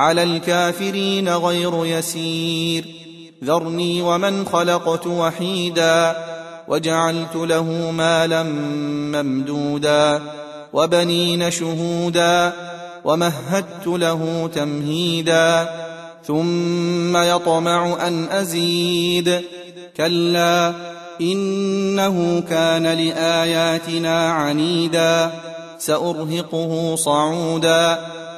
على الكافرين غير يسير. ذرني ومن خلقت وحيدا وجعلت له مالا ممدودا وبنين شهودا ومهدت له تمهيدا. ثم يطمع أن أزيد. كلا إنه كان لآياتنا عنيدا. سأرهقه صعودا.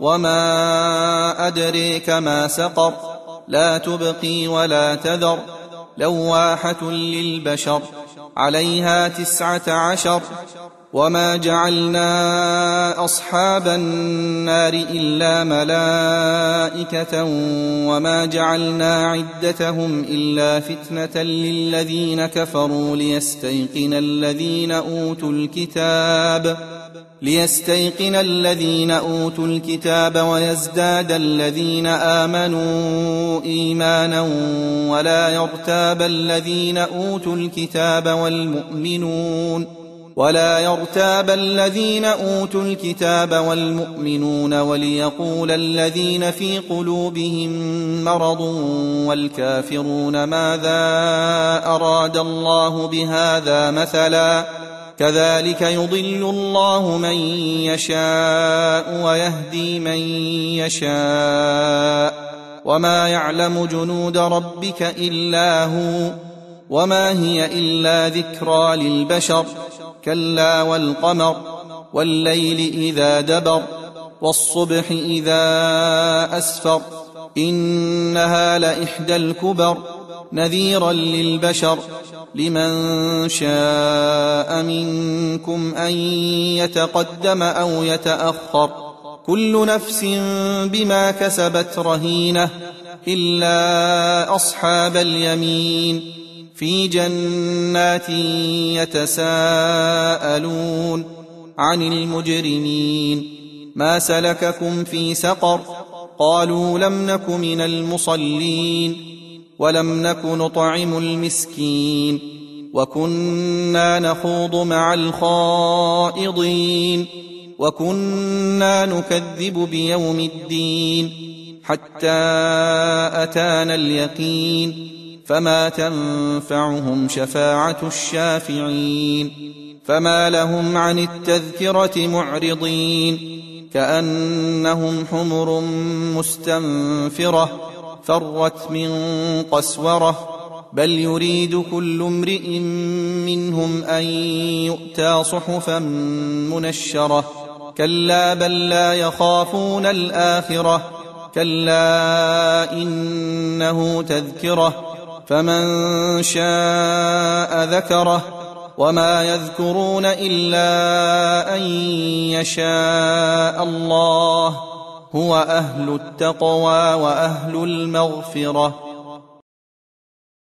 وما ادريك ما سقر لا تبقي ولا تذر. لواحه للبشر عليها تسعه عشر. وما جعلنا اصحاب النار الا ملائكه وما جعلنا عدتهم الا فتنه للذين كفروا ليستيقن الذين اوتوا الكتاب. ليستيقن الذين أوتوا الكتاب ويزداد الذين آمنوا إيمانا ولا يرتاب الذين أوتوا الكتاب والمؤمنون ولا يرتاب الذين أوتوا الكتاب والمؤمنون وليقول الذين في قلوبهم مرض والكافرون ماذا أراد الله بهذا مثلا كذلك يضل الله من يشاء ويهدي من يشاء. وما يعلم جنود ربك إلا هو وما هي إلا ذكرى للبشر. كلا والقمر والليل إذا دبر والصبح إذا أسفر. إنها لإحدى الكبر. نذيرا للبشر لمن شاء منكم أن يتقدم أو يتأخر. كل نفس بما كسبت رهينة إلا أصحاب اليمين في جنات يتساءلون عن المجرمين. ما سلككم في سقر؟ قالوا لم نك من المصلين. ولم نك نطعم المسكين وكنا نخوض مع الخائضين وكنا نكذب بيوم الدين حتى أتانا اليقين فما تنفعهم شفاعة الشافعين فما لهم عن التذكرة معرضين كأنهم حمر مستنفرة فرت من قسوره بل يريد كل امرئ منهم ان يؤتى صحفا منشره كلا بل لا يخافون الاخره كلا انه تذكره فمن شاء ذكره وما يذكرون الا ان يشاء الله هو أهل التقوى وأهل المغفرة.